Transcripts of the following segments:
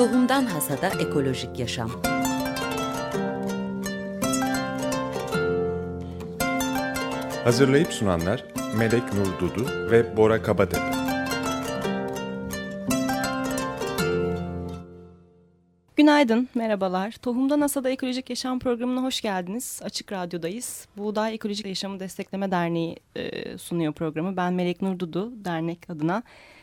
Tohumdan Hasada Ekolojik Yaşam Hazırlayıp sunanlar Melek Nur Dudu ve Bora Kabatepe. Günaydın, merhabalar. Tohumda NASA'da Ekolojik Yaşam programına hoş geldiniz. Açık Radyo'dayız. Buğday Ekolojik Yaşamı Destekleme Derneği e, sunuyor programı. Ben Melek Nur Dudu, dernek adına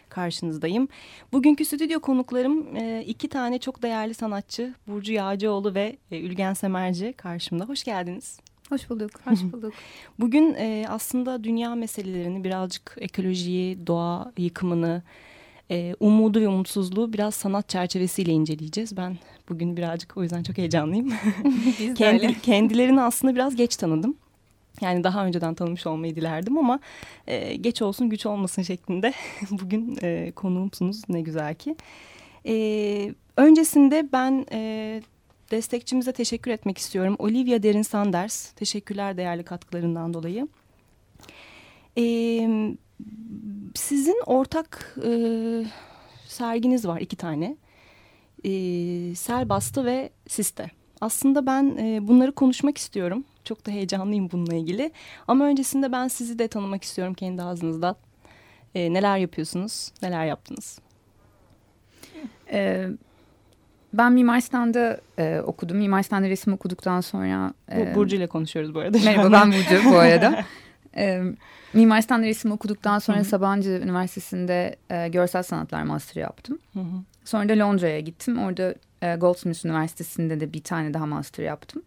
karşınızdayım. Bugünkü stüdyo konuklarım e, iki tane çok değerli sanatçı. Burcu Yağcıoğlu ve e, Ülgen Semerci karşımda. Hoş geldiniz. Hoş bulduk, hoş bulduk. Bugün e, aslında dünya meselelerini birazcık ekolojiyi, doğa yıkımını, e, umudu ve umutsuzluğu biraz sanat çerçevesiyle inceleyeceğiz. Ben bugün birazcık o yüzden çok heyecanlıyım. Kendi. Kendilerini aslında biraz geç tanıdım. Yani daha önceden tanımış olmayı dilerdim ama e, geç olsun güç olmasın şeklinde bugün e, konuğumsunuz ne güzel ki. E, öncesinde ben e, destekçimize teşekkür etmek istiyorum. Olivia Derin Sanders. Teşekkürler değerli katkılarından dolayı. E, sizin ortak e, serginiz var iki tane. E, Sel ve Siste. Aslında ben e, bunları konuşmak istiyorum. Çok da heyecanlıyım bununla ilgili. Ama öncesinde ben sizi de tanımak istiyorum kendi ağzınızdan. E, neler yapıyorsunuz, neler yaptınız? Ee, ben Mimar Sinan'da e, okudum. Mimar Sinan'da resim okuduktan sonra... Bu, Burcu ile konuşuyoruz bu arada. Merhaba ben Burcu bu arada. e, Mimar Sinan'da resim okuduktan sonra Hı hı. Sabancı Üniversitesi'nde e, görsel sanatlar master yaptım. Hı hı. Sonra da Londra'ya gittim. Orada e, Goldsmiths Üniversitesi'nde de bir tane daha master yaptım.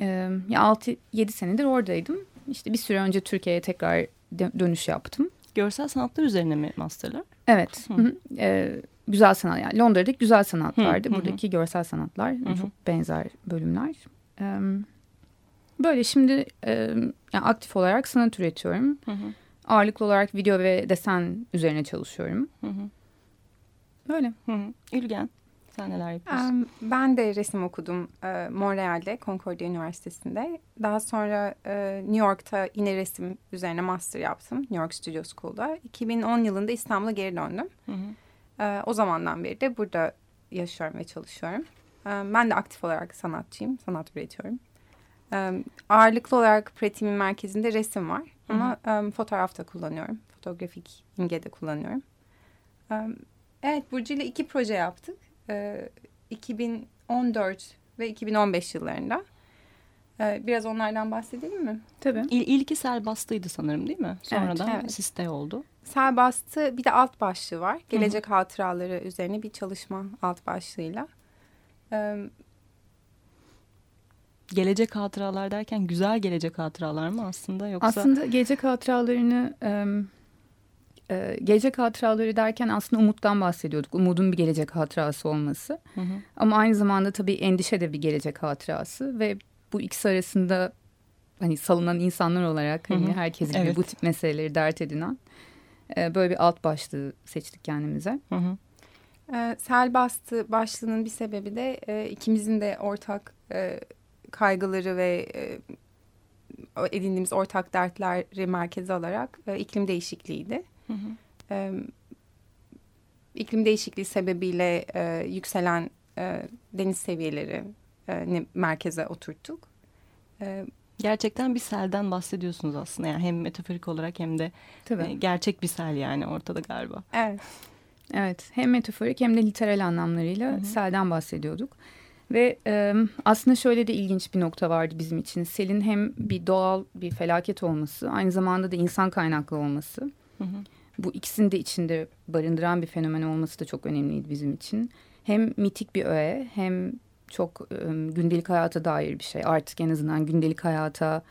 E, ya 6-7 senedir oradaydım. İşte bir süre önce Türkiye'ye tekrar dö- dönüş yaptım. Görsel sanatlar üzerine mi masterlar? Evet. Hı. Hı. Ee, güzel sanat yani Londra'daki güzel sanat vardı. hı hı. Buradaki görsel sanatlar Hı çok benzer bölümler. Ee, böyle şimdi e, yani aktif olarak sanat üretiyorum. Hı. Ağırlıklı olarak video ve desen üzerine çalışıyorum. Hı. Böyle. Hı hı. Sen neler yapıyorsun? Ben de resim okudum e, Montreal'de, Concordia Üniversitesi'nde. Daha sonra e, New York'ta yine resim üzerine master yaptım. New York Studio School'da. 2010 yılında İstanbul'a geri döndüm. Hı hı. E, O zamandan beri de burada yaşıyorum ve çalışıyorum. Ben de aktif olarak sanatçıyım, sanat üretiyorum. Ağırlıklı olarak pratiğimin merkezinde resim var. Ama fotoğraf da kullanıyorum. Fotoğrafik imge de kullanıyorum. Evet, Burcu ile iki proje yaptık. Ee, 2014 ve 2015 yıllarında. Ee, biraz onlardan bahsedelim mi? Tabii. İl, ilki Sel Bastı'ydı sanırım değil mi? Sonradan evet. Siste oldu. Sel bastı bir de alt başlığı var. Gelecek hatıraları üzerine bir çalışma alt başlığıyla. Ee, Gelecek hatıralar derken güzel gelecek hatıralar mı aslında yoksa? Aslında gelecek hatıralarını e, e, gelecek hatıraları derken aslında umuttan bahsediyorduk. Umudun bir gelecek hatırası olması. Hı hı. Ama aynı zamanda tabii endişe de bir gelecek hatırası ve bu ikisi arasında hani salınan insanlar olarak hani Hı hı. herkes gibi Evet. bu tip meseleleri dert edinen e, böyle bir alt başlığı seçtik kendimize. Hı hı. e, sel bastı başlığının bir sebebi de e, ikimizin de ortak e, kaygıları ve e, edindiğimiz ortak dertleri merkeze alarak e, iklim değişikliğiydi. Hı hı. e, iklim değişikliği sebebiyle e, yükselen e, deniz seviyeleri e, merkeze oturttuk. E, Gerçekten bir selden bahsediyorsunuz aslında yani hem metaforik olarak hem de Tabii. e, gerçek bir sel yani ortada galiba. evet. Evet hem metaforik hem de literal anlamlarıyla Hı hı. selden bahsediyorduk. Ve e, aslında şöyle de ilginç bir nokta vardı bizim için. Selin hem bir doğal bir felaket olması aynı zamanda da insan kaynaklı olması. Hı hı. Bu ikisini de içinde barındıran bir fenomen olması da çok önemliydi bizim için. Hem mitik bir öğe hem çok e, gündelik hayata dair bir şey. Artık en azından gündelik hayata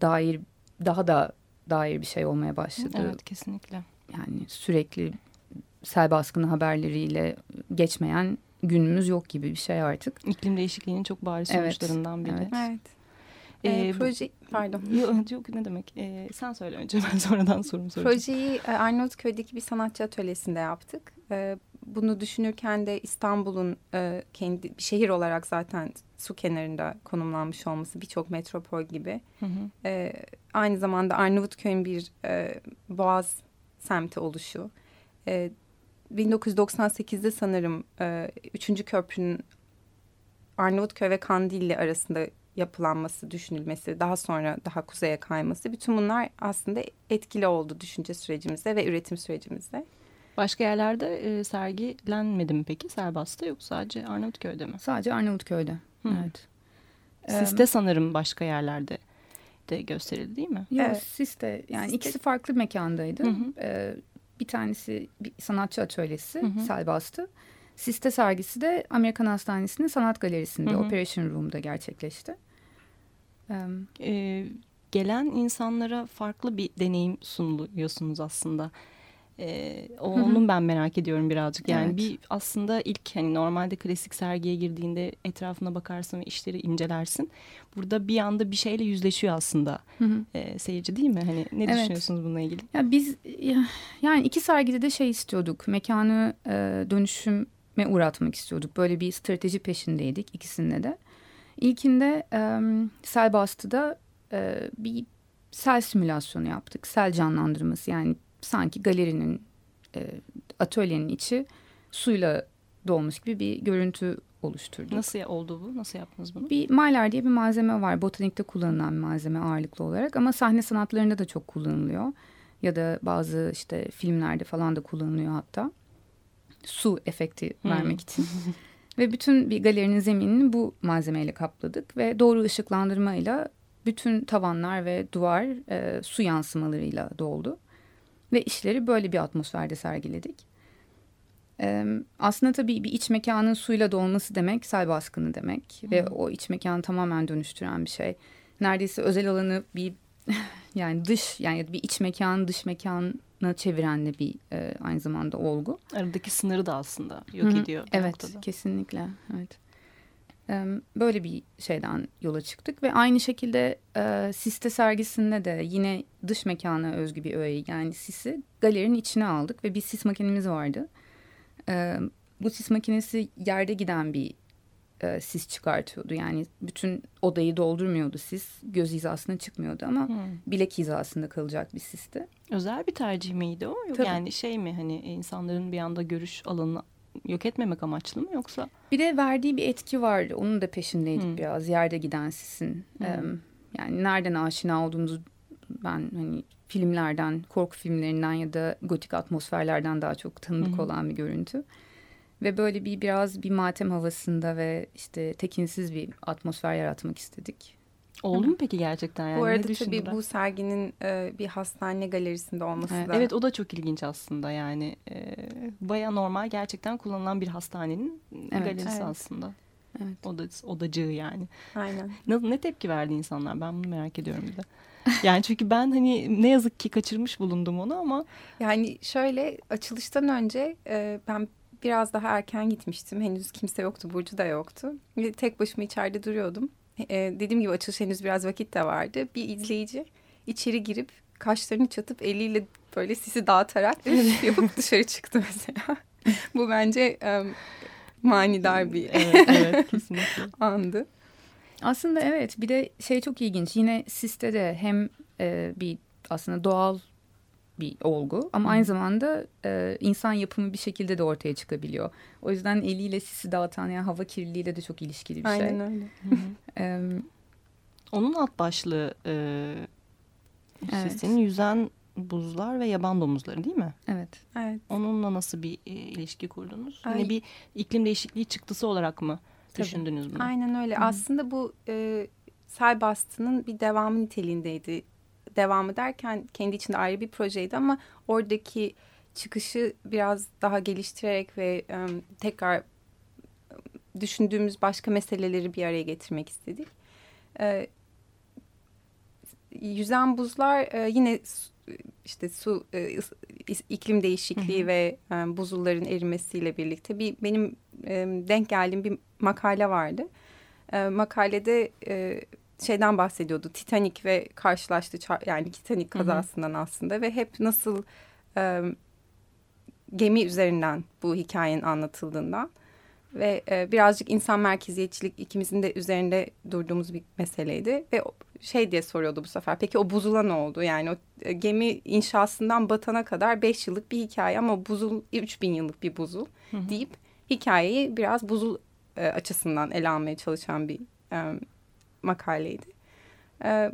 dair daha da dair bir şey olmaya başladı. Evet kesinlikle. Yani sürekli sel baskını haberleriyle geçmeyen günümüz yok gibi bir şey artık. İklim değişikliğinin çok bariz Evet, sonuçlarından biri. evet. Evet. E, Ee, proje pardon. Yok, yok ne demek? Ee, sen söyle önce ben sonradan sorum soracağım. Projeyi e, Arnavutköy'deki bir sanatçı atölyesinde yaptık. E, bunu düşünürken de İstanbul'un e, kendi bir şehir olarak zaten su kenarında konumlanmış olması birçok metropol gibi. Hı hı. E, aynı zamanda Arnavutköy'ün bir e, boğaz semti oluşu. E, 1998'de sanırım e, 3. köprünün Arnavutköy ve Kandilli arasında yapılanması, düşünülmesi, daha sonra daha kuzeye kayması bütün bunlar aslında etkili oldu düşünce sürecimizde ve üretim sürecimizde. Başka yerlerde e, sergilenmedi mi peki Serbast'ta yok sadece Arnavutköy'de mi? Sadece Arnavutköy'de. Hı. Evet. Siste sanırım başka yerlerde de gösterildi değil mi? Yok evet. Siste yani Siste. ikisi farklı mekandaydı. Hı hı. Ee, bir tanesi bir sanatçı atölyesi hı hı. Selbast'ı. Siste sergisi de Amerikan Hastanesi'nin sanat galerisinde hı hı. Operation Room'da gerçekleşti. Ee, gelen insanlara farklı bir deneyim sunuluyorsunuz aslında. Ee, onun ben merak ediyorum birazcık. Yani evet. bir aslında ilk hani normalde klasik sergiye girdiğinde etrafına bakarsın ve işleri incelersin. Burada bir anda bir şeyle yüzleşiyor aslında hı hı. E, seyirci değil mi? Hani ne evet. düşünüyorsunuz bununla ilgili? Ya biz yani iki sergide de şey istiyorduk. Mekanı e, dönüşüme uğratmak istiyorduk. Böyle bir strateji peşindeydik ikisinde de. İlkinde e, Selbastı'da e, bir sel simülasyonu yaptık. Sel canlandırması yani sanki galerinin e, atölyenin içi suyla dolmuş gibi bir görüntü oluşturduk. Nasıl oldu bu? Nasıl yaptınız bunu? Bir mylar diye bir malzeme var. Botanikte kullanılan bir malzeme ağırlıklı olarak ama sahne sanatlarında da çok kullanılıyor. Ya da bazı işte filmlerde falan da kullanılıyor hatta. Su efekti hmm. vermek için. ve bütün bir galerinin zeminini bu malzemeyle kapladık ve doğru ışıklandırmayla bütün tavanlar ve duvar e, su yansımalarıyla doldu. Ve işleri böyle bir atmosferde sergiledik. Ee, aslında tabii bir iç mekanın suyla dolması demek sel baskını demek. Hmm. Ve o iç mekanı tamamen dönüştüren bir şey. Neredeyse özel alanı bir yani dış yani bir iç mekan dış mekana çeviren de bir e, aynı zamanda olgu. Aradaki sınırı da aslında yok Hı -hı. ediyor. Evet noktada. kesinlikle. Evet böyle bir şeyden yola çıktık ve aynı şekilde e, Siste sergisinde de yine dış mekana özgü bir öğeyi yani sisi galerinin içine aldık ve bir sis makinemiz vardı. E, bu sis makinesi yerde giden bir e, sis çıkartıyordu yani bütün odayı doldurmuyordu sis göz hizasına çıkmıyordu ama hmm. bilek hizasında kalacak bir sisti. Özel bir tercih miydi o? Yok Tabii. yani şey mi hani insanların bir anda görüş alanını yok etmemek amaçlı mı yoksa? Bir de verdiği bir etki var. Onun da peşindeydik hmm. biraz. Yerde giden sisin. Hmm. Ee, yani nereden aşina olduğumuzu ben hani filmlerden, korku filmlerinden ya da gotik atmosferlerden daha çok tanıdık hmm. olan bir görüntü. Ve böyle bir biraz bir matem havasında ve işte tekinsiz bir atmosfer yaratmak istedik. Oldu mu peki gerçekten? Yani? Bu arada tabii bu serginin e, bir hastane galerisinde olması evet, da. Evet o da çok ilginç aslında yani. E, Baya normal gerçekten kullanılan bir hastanenin evet, galerisi evet. aslında. Evet. Oda, odacığı yani. Aynen. Ne, ne tepki verdi insanlar? Ben bunu merak ediyorum bir de. Yani çünkü ben hani ne yazık ki kaçırmış bulundum onu ama. Yani şöyle açılıştan önce e, ben biraz daha erken gitmiştim. Henüz kimse yoktu, Burcu da yoktu. Tek başıma içeride duruyordum e, dediğim gibi açılış henüz biraz vakit de vardı. Bir izleyici içeri girip kaşlarını çatıp eliyle böyle sisi dağıtarak yapıp dışarı çıktı mesela. Bu bence um, manidar bir evet, evet, kesinlikle. andı. Aslında evet bir de şey çok ilginç yine siste de hem e, bir aslında doğal bir olgu ama aynı zamanda e, insan yapımı bir şekilde de ortaya çıkabiliyor. O yüzden eliyle sisi dağıtan yani hava kirliliğiyle de çok ilişkili bir Aynen şey. Aynen öyle. e, Onun alt başlığı e, evet. sisin yüzen buzlar ve yaban domuzları değil mi? Evet. Evet. Onunla nasıl bir e, ilişki kurdunuz? Ay. Yine bir iklim değişikliği çıktısı olarak mı düşündünüz bunu? Aynen öyle. Hı -hı. Aslında bu e, sel bastının bir devamı niteliğindeydi devamı derken kendi içinde ayrı bir projeydi ama oradaki çıkışı biraz daha geliştirerek ve tekrar düşündüğümüz başka meseleleri bir araya getirmek istedik. Ee, yüzen buzlar e, yine işte su e, iklim değişikliği hı hı. ve e, buzulların erimesiyle birlikte bir benim e, denk geldiğim bir makale vardı. E, makalede e, şeyden bahsediyordu. Titanic ve karşılaştı yani Titanic kazasından hı hı. aslında ve hep nasıl e, gemi üzerinden bu hikayenin anlatıldığından ve e, birazcık insan merkeziyetçilik ikimizin de üzerinde durduğumuz bir meseleydi ve şey diye soruyordu bu sefer. Peki o buzula ne oldu? Yani o e, gemi inşasından batana kadar 5 yıllık bir hikaye ama buzul 3000 yıllık bir buzul hı hı. deyip hikayeyi biraz buzul e, açısından ele almaya çalışan bir e, makaleydi. E,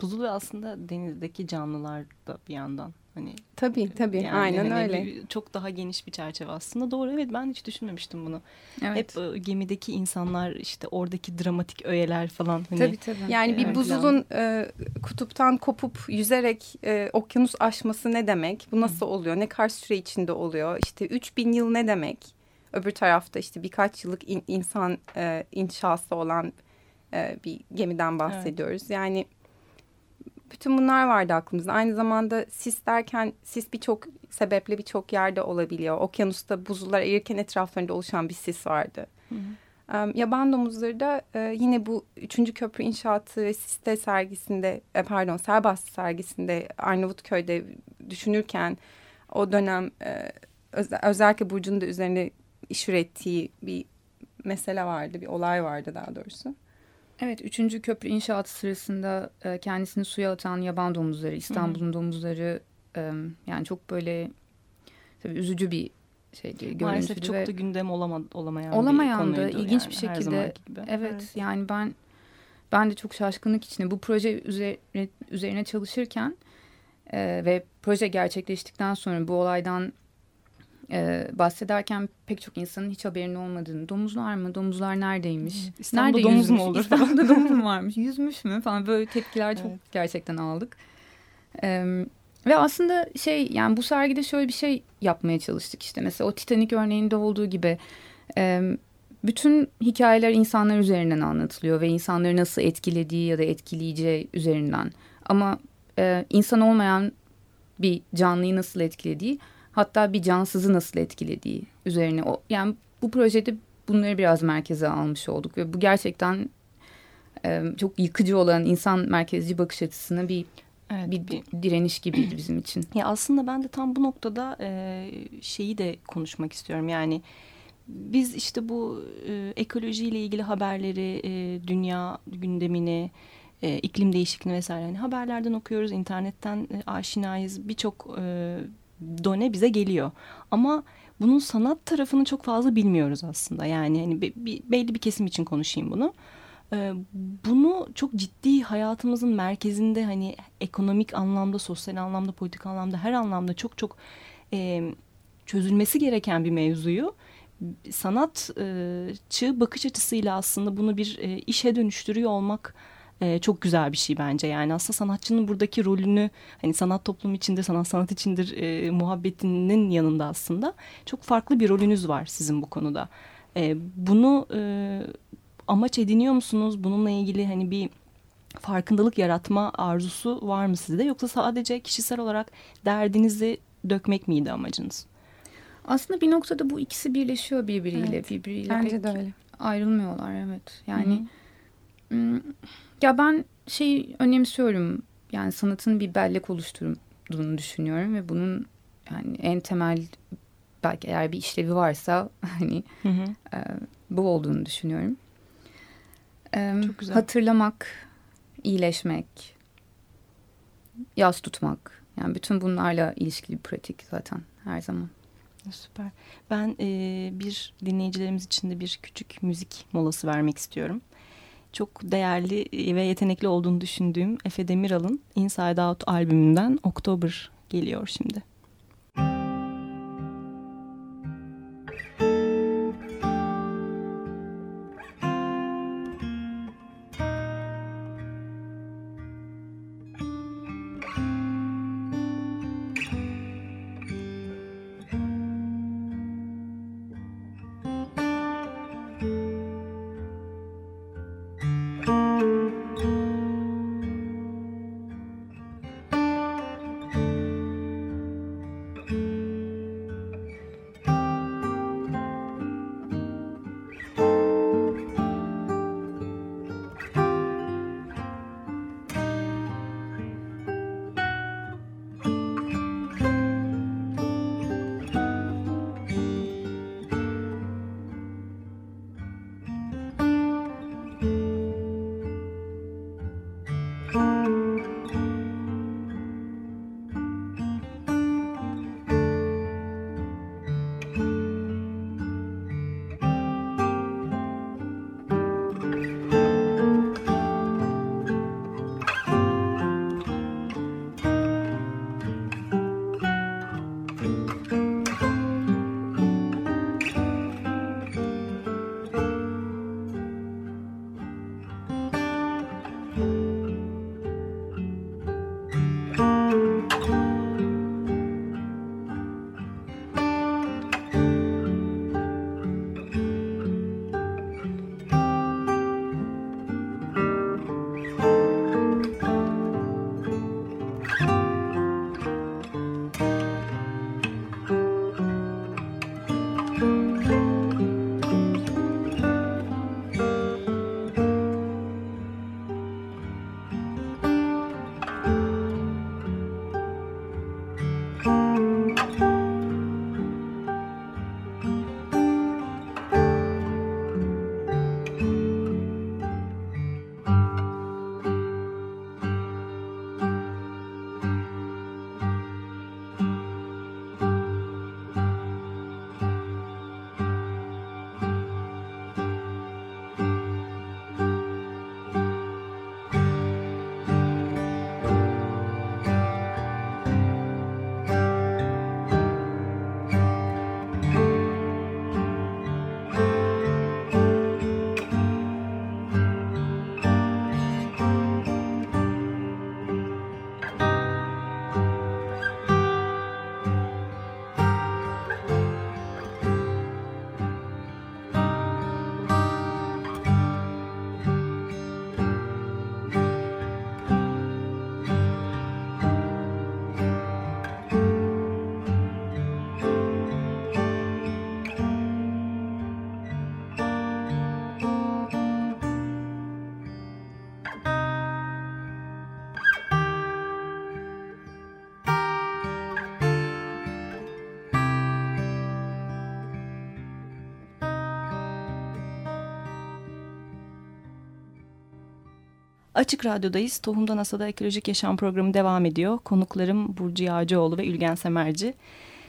buzul ve aslında denizdeki canlılar da bir yandan Hani tabii tabii yani aynen hani öyle. Bir, çok daha geniş bir çerçeve aslında. Doğru evet ben hiç düşünmemiştim bunu. Evet. Hep e, gemideki insanlar işte oradaki dramatik öğeler falan. Hani, tabii tabii. Yani bir buzulun e, kutuptan kopup yüzerek e, okyanus aşması ne demek? Bu nasıl Hı. oluyor? Ne kadar süre içinde oluyor? İşte 3000 yıl ne demek? Öbür tarafta işte birkaç yıllık in, insan e, inşası olan e, bir gemiden bahsediyoruz. Evet. Yani bütün bunlar vardı aklımızda. Aynı zamanda sis derken sis birçok sebeple birçok yerde olabiliyor. Okyanusta buzullar erirken etraflarında oluşan bir sis vardı. Hı hı. yaban domuzları da e, yine bu üçüncü köprü inşaatı ve siste sergisinde e, pardon Serbast sergisinde Arnavutköy'de düşünürken o dönem e, özellikle Burcu'nun da üzerine iş ürettiği bir mesele vardı, bir olay vardı daha doğrusu. Evet, üçüncü köprü inşaatı sırasında e, kendisini suya atan yaban domuzları, İstanbul'un domuzları e, yani çok böyle tabii üzücü bir şeydi. Maalesef çok ve, da gündem olama, olamayan, olamayan bir da ilginç yani, bir şekilde. Evet, evet, yani ben ben de çok şaşkınlık içinde bu proje üzerine, üzerine çalışırken e, ve proje gerçekleştikten sonra bu olaydan e, bahsederken pek çok insanın hiç haberinin olmadığını. Domuzlar mı? Domuzlar neredeymiş? İstanbul'da Nerede domuz mu olur? İstanbul'da domuz mu varmış? Yüzmüş mü? Falan böyle tepkiler çok evet. gerçekten aldık. E, ve aslında şey yani bu sergide şöyle bir şey yapmaya çalıştık işte. Mesela o Titanic örneğinde olduğu gibi... E, bütün hikayeler insanlar üzerinden anlatılıyor ve insanları nasıl etkilediği ya da etkileyeceği üzerinden. Ama e, insan olmayan bir canlıyı nasıl etkilediği hatta bir cansızı nasıl etkilediği üzerine. O, yani bu projede bunları biraz merkeze almış olduk ve bu gerçekten e, çok yıkıcı olan insan merkezci bakış açısına bir Evet, bir, bir direniş gibiydi bizim için. Ya aslında ben de tam bu noktada e, şeyi de konuşmak istiyorum. Yani biz işte bu e, ekolojiyle ilgili haberleri, e, dünya gündemini, e, iklim değişikliğini vesaire hani haberlerden okuyoruz, internetten e, aşinayız. Birçok e, done bize geliyor. Ama bunun sanat tarafını çok fazla bilmiyoruz aslında. Yani hani be, bir, belli bir kesim için konuşayım bunu. Ee, bunu çok ciddi hayatımızın merkezinde hani ekonomik anlamda, sosyal anlamda, politik anlamda her anlamda çok çok e, çözülmesi gereken bir mevzuyu sanatçı bakış açısıyla aslında bunu bir e, işe dönüştürüyor olmak e, çok güzel bir şey bence. Yani aslında sanatçının buradaki rolünü hani sanat toplum içinde sanat sanat içindir e, muhabbetinin yanında aslında çok farklı bir rolünüz var sizin bu konuda. E, bunu e, amaç ediniyor musunuz? Bununla ilgili hani bir farkındalık yaratma arzusu var mı sizde? Yoksa sadece kişisel olarak derdinizi dökmek miydi amacınız? Aslında bir noktada bu ikisi birleşiyor birbiriyle. Evet, birbiriyle bence de öyle. Ayrılmıyorlar evet. Yani Hı -hı. Ya ben şey önemsiyorum. Yani sanatın bir bellek oluşturduğunu düşünüyorum ve bunun yani en temel belki eğer bir işlevi varsa hani hı hı. E, bu olduğunu düşünüyorum. E, Çok güzel. Hatırlamak, iyileşmek, yaz tutmak. Yani bütün bunlarla ilişkili bir pratik zaten her zaman. Süper. Ben e, bir dinleyicilerimiz için de bir küçük müzik molası vermek istiyorum çok değerli ve yetenekli olduğunu düşündüğüm Efe Demiral'ın Inside Out albümünden October geliyor şimdi. Açık Radyo'dayız. Tohumdan Asada Ekolojik Yaşam programı devam ediyor. Konuklarım Burcu Yağcıoğlu ve Ülgen Semerci.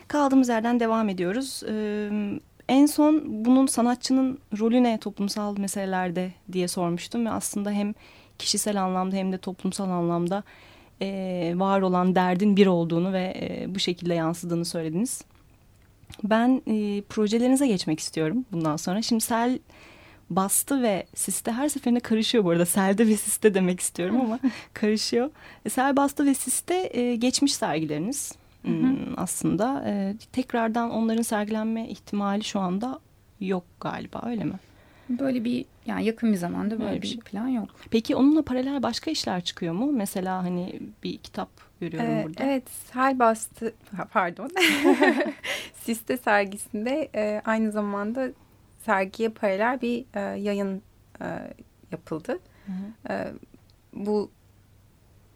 Kaldığımız yerden devam ediyoruz. Ee, en son bunun sanatçının rolü ne toplumsal meselelerde diye sormuştum. Ve aslında hem kişisel anlamda hem de toplumsal anlamda e, var olan derdin bir olduğunu ve e, bu şekilde yansıdığını söylediniz. Ben e, projelerinize geçmek istiyorum bundan sonra. Şimdi Sel bastı ve siste her seferinde karışıyor bu arada. Selde ve siste demek istiyorum ama karışıyor. E, sel bastı ve siste e, geçmiş sergileriniz hmm, aslında. E, tekrardan onların sergilenme ihtimali şu anda yok galiba öyle mi? Böyle bir yani yakın bir zamanda böyle, bir, bir şey. plan yok. Peki onunla paralel başka işler çıkıyor mu? Mesela hani bir kitap görüyorum ee, burada. Evet, Sel Bastı, pardon, Siste sergisinde e, aynı zamanda sergiye paralel bir e, yayın e, yapıldı. Hı hı. E, bu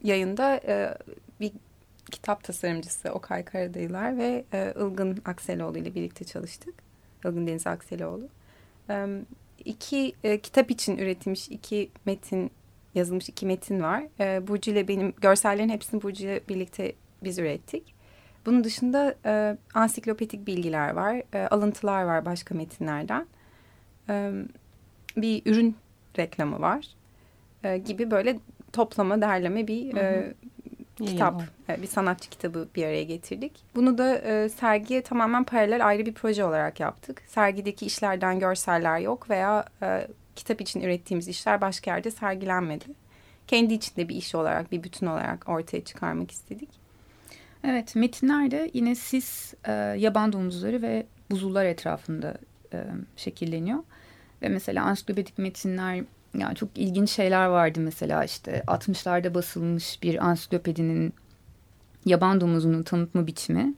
yayında e, bir kitap tasarımcısı Okay Karadayılar ve e, Ilgın Akseloğlu ile birlikte çalıştık. Ilgın Deniz Akseloğlu. E, iki e, kitap için üretilmiş iki metin yazılmış iki metin var. E, Burcu ile benim görsellerin hepsini Burcu ile birlikte biz ürettik. Bunun dışında e, ansiklopedik bilgiler var, e, alıntılar var başka metinlerden bir ürün reklamı var gibi böyle toplama derleme bir hı hı. kitap, bir sanatçı kitabı bir araya getirdik. Bunu da sergiye tamamen paralel ayrı bir proje olarak yaptık. Sergideki işlerden görseller yok veya kitap için ürettiğimiz işler başka yerde sergilenmedi. Kendi içinde bir iş olarak, bir bütün olarak ortaya çıkarmak istedik. Evet, metinlerde yine sis, e, yaban domuzları ve buzullar etrafında e, şekilleniyor. Ve mesela ansiklopedik metinler yani çok ilginç şeyler vardı mesela işte 60'larda basılmış bir ansiklopedinin yaban domuzunun tanıtma biçimi.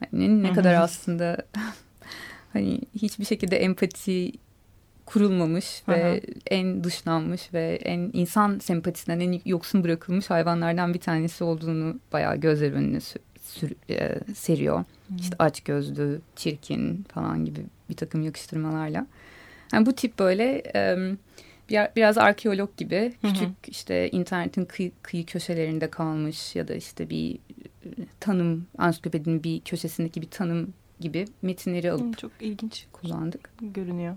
Hani ne kadar aslında hani hiçbir şekilde empati kurulmamış ve en dışlanmış ve en insan sempatisinden en yoksun bırakılmış hayvanlardan bir tanesi olduğunu bayağı gözler önüne sür, e, seriyor. İşte aç gözlü, çirkin falan gibi bir takım yakıştırmalarla. Yani bu tip böyle e, biraz arkeolog gibi küçük hı hı. işte internetin kıyı, kıyı köşelerinde kalmış ya da işte bir tanım ansiklopedinin bir köşesindeki bir tanım gibi metinleri alıp çok ilginç kullandık. Görünüyor.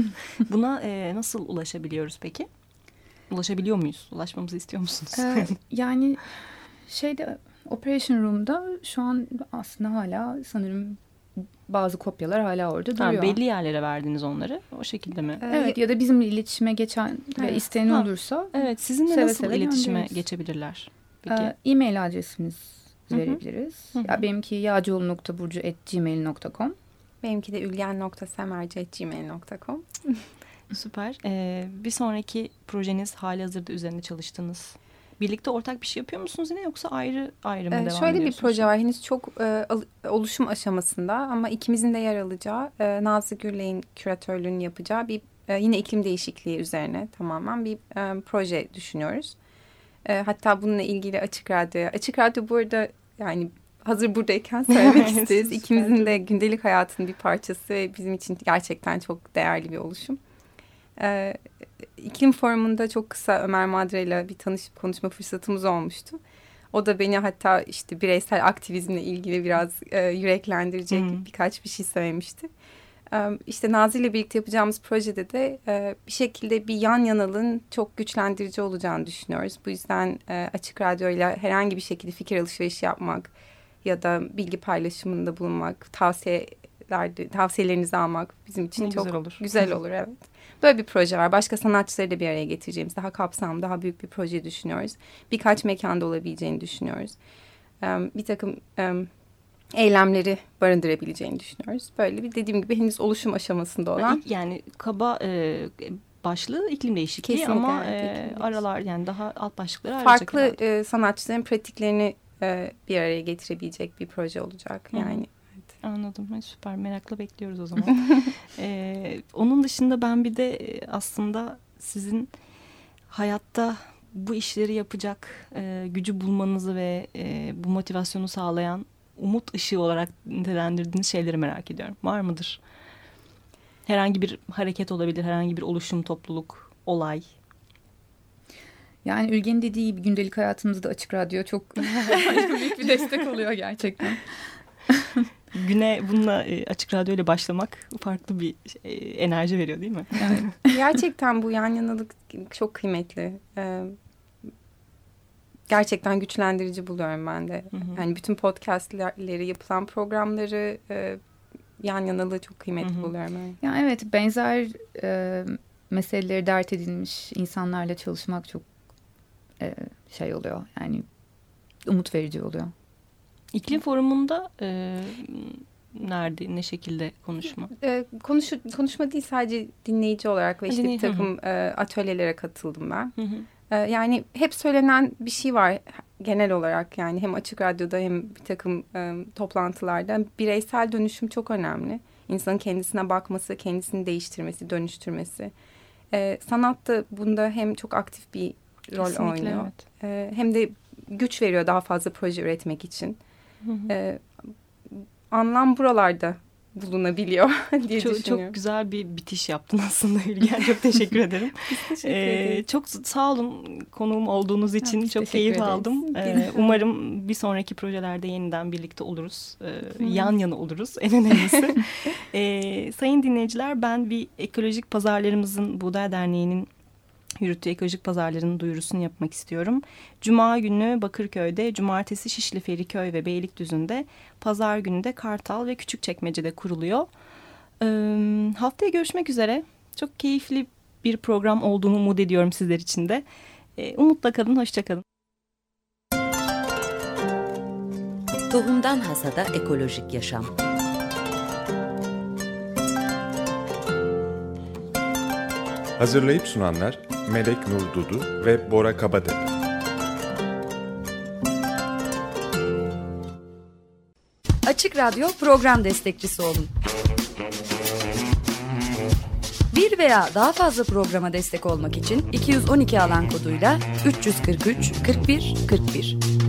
Buna e, nasıl ulaşabiliyoruz peki? Ulaşabiliyor muyuz? Ulaşmamızı istiyor musunuz? Ee, yani şeyde Operation Room'da şu an aslında hala sanırım bazı kopyalar hala orada duruyor. Ha, belli yerlere verdiniz onları o şekilde mi? Evet, evet ya da bizimle iletişime geçen evet. ve isteyen ha. olursa. Evet sizinle seve nasıl seve iletişime geçebilirler? Peki. Ee, e-mail adresimiz Hı -hı. verebiliriz. Hı -hı. Ya benimki yağcıoğlu.burcu.gmail.com Benimki de ülgen.semerci.gmail.com Süper. Ee, bir sonraki projeniz hali hazırda üzerinde çalıştığınız Birlikte ortak bir şey yapıyor musunuz yine yoksa ayrı ayrı mı ee, devam Şöyle bir proje var. Henüz çok e, oluşum aşamasında ama ikimizin de yer alacağı e, Nazlı Gürley'in küratörlüğünü yapacağı bir e, yine iklim değişikliği üzerine tamamen bir e, proje düşünüyoruz. E, hatta bununla ilgili Açık Radyo, Açık Radyo burada yani hazır buradayken söylemek isteriz. İkimizin de gündelik hayatının bir parçası ve bizim için gerçekten çok değerli bir oluşum. Ee, iklim forumunda çok kısa Ömer Madre ile bir tanışıp konuşma fırsatımız olmuştu. O da beni hatta işte bireysel aktivizmle ilgili biraz e, yüreklendirecek hmm. birkaç bir şey söylemişti. E, işte Nazi ile birlikte yapacağımız projede de e, bir şekilde bir yan yanalığın çok güçlendirici olacağını düşünüyoruz. Bu yüzden e, Açık Radyo ile herhangi bir şekilde fikir alışverişi yapmak ya da bilgi paylaşımında bulunmak, tavsiyelerde tavsiyelerinizi almak bizim için ne çok güzel olur. Güzel olur evet. Böyle bir proje var. Başka sanatçıları da bir araya getireceğimiz daha kapsamlı, daha büyük bir proje düşünüyoruz. Birkaç mekanda olabileceğini düşünüyoruz. Bir takım eylemleri barındırabileceğini düşünüyoruz. Böyle bir dediğim gibi henüz oluşum aşamasında olan. Yani kaba e, başlığı iklim değişikliği Kesinlikle, ama e, aralar yani daha alt başlıkları Farklı e, sanatçıların pratiklerini e, bir araya getirebilecek bir proje olacak. Yani Anladım. Ay, süper. Merakla bekliyoruz o zaman. ee, onun dışında ben bir de e, aslında sizin hayatta bu işleri yapacak e, gücü bulmanızı ve e, bu motivasyonu sağlayan umut ışığı olarak nitelendirdiğiniz şeyleri merak ediyorum. Var mıdır? Herhangi bir hareket olabilir, herhangi bir oluşum, topluluk, olay. Yani Ülgen'in dediği gibi gündelik hayatımızda açık radyo çok büyük bir destek oluyor gerçekten. Güne bununla e, açık radyo ile başlamak farklı bir e, enerji veriyor değil mi? Evet. Gerçekten bu yan yanalık çok kıymetli. Ee, gerçekten güçlendirici buluyorum ben de. Hı hı. Yani bütün podcastleri, yapılan programları e, yan yanalığı çok kıymetli Hı hı. buluyorum. Yani. Yani evet benzer e, meseleleri dert edilmiş insanlarla çalışmak çok e, şey oluyor. Yani umut verici oluyor. İklim forumunda e, nerede, ne şekilde konuşma? Ee, konuşu, konuşma değil sadece dinleyici olarak ve işte Dinley- bir takım e, atölyelere katıldım ben. Hı hı. Ee, yani hep söylenen bir şey var genel olarak yani hem açık radyoda hem bir takım e, toplantılarda bireysel dönüşüm çok önemli. İnsanın kendisine bakması, kendisini değiştirmesi, dönüştürmesi. Ee, sanat da bunda hem çok aktif bir rol Kesinlikle, oynuyor. evet. Ee, hem de güç veriyor daha fazla proje üretmek için. Ee, anlam buralarda bulunabiliyor diye çok, düşünüyorum. çok güzel bir bitiş yaptın aslında Ülgen. Çok teşekkür ederim. Teşekkür Ee, çok sağ olun konuğum olduğunuz için. biz çok keyif ederiz. aldım. Ee, umarım bir sonraki projelerde yeniden birlikte oluruz. Ee, yan yana oluruz en önemlisi. Ee, sayın dinleyiciler ben bir ekolojik pazarlarımızın Buğday Derneği'nin yürüttüğü ekolojik pazarların duyurusunu yapmak istiyorum. Cuma günü Bakırköy'de, cumartesi Şişli Feriköy ve Beylikdüzü'nde, pazar günü de Kartal ve Küçükçekmece'de kuruluyor. Ee, haftaya görüşmek üzere. Çok keyifli bir program olduğunu umut ediyorum sizler için de. Ee, umutla kalın, hoşça kalın. Tohumdan Hasada Ekolojik Yaşam Hazırlayıp sunanlar Melek Nur Dudu ve Bora Kabatepe. Açık Radyo program destekçisi olun. Bir veya daha fazla programa destek olmak için 212 alan koduyla 343 41 41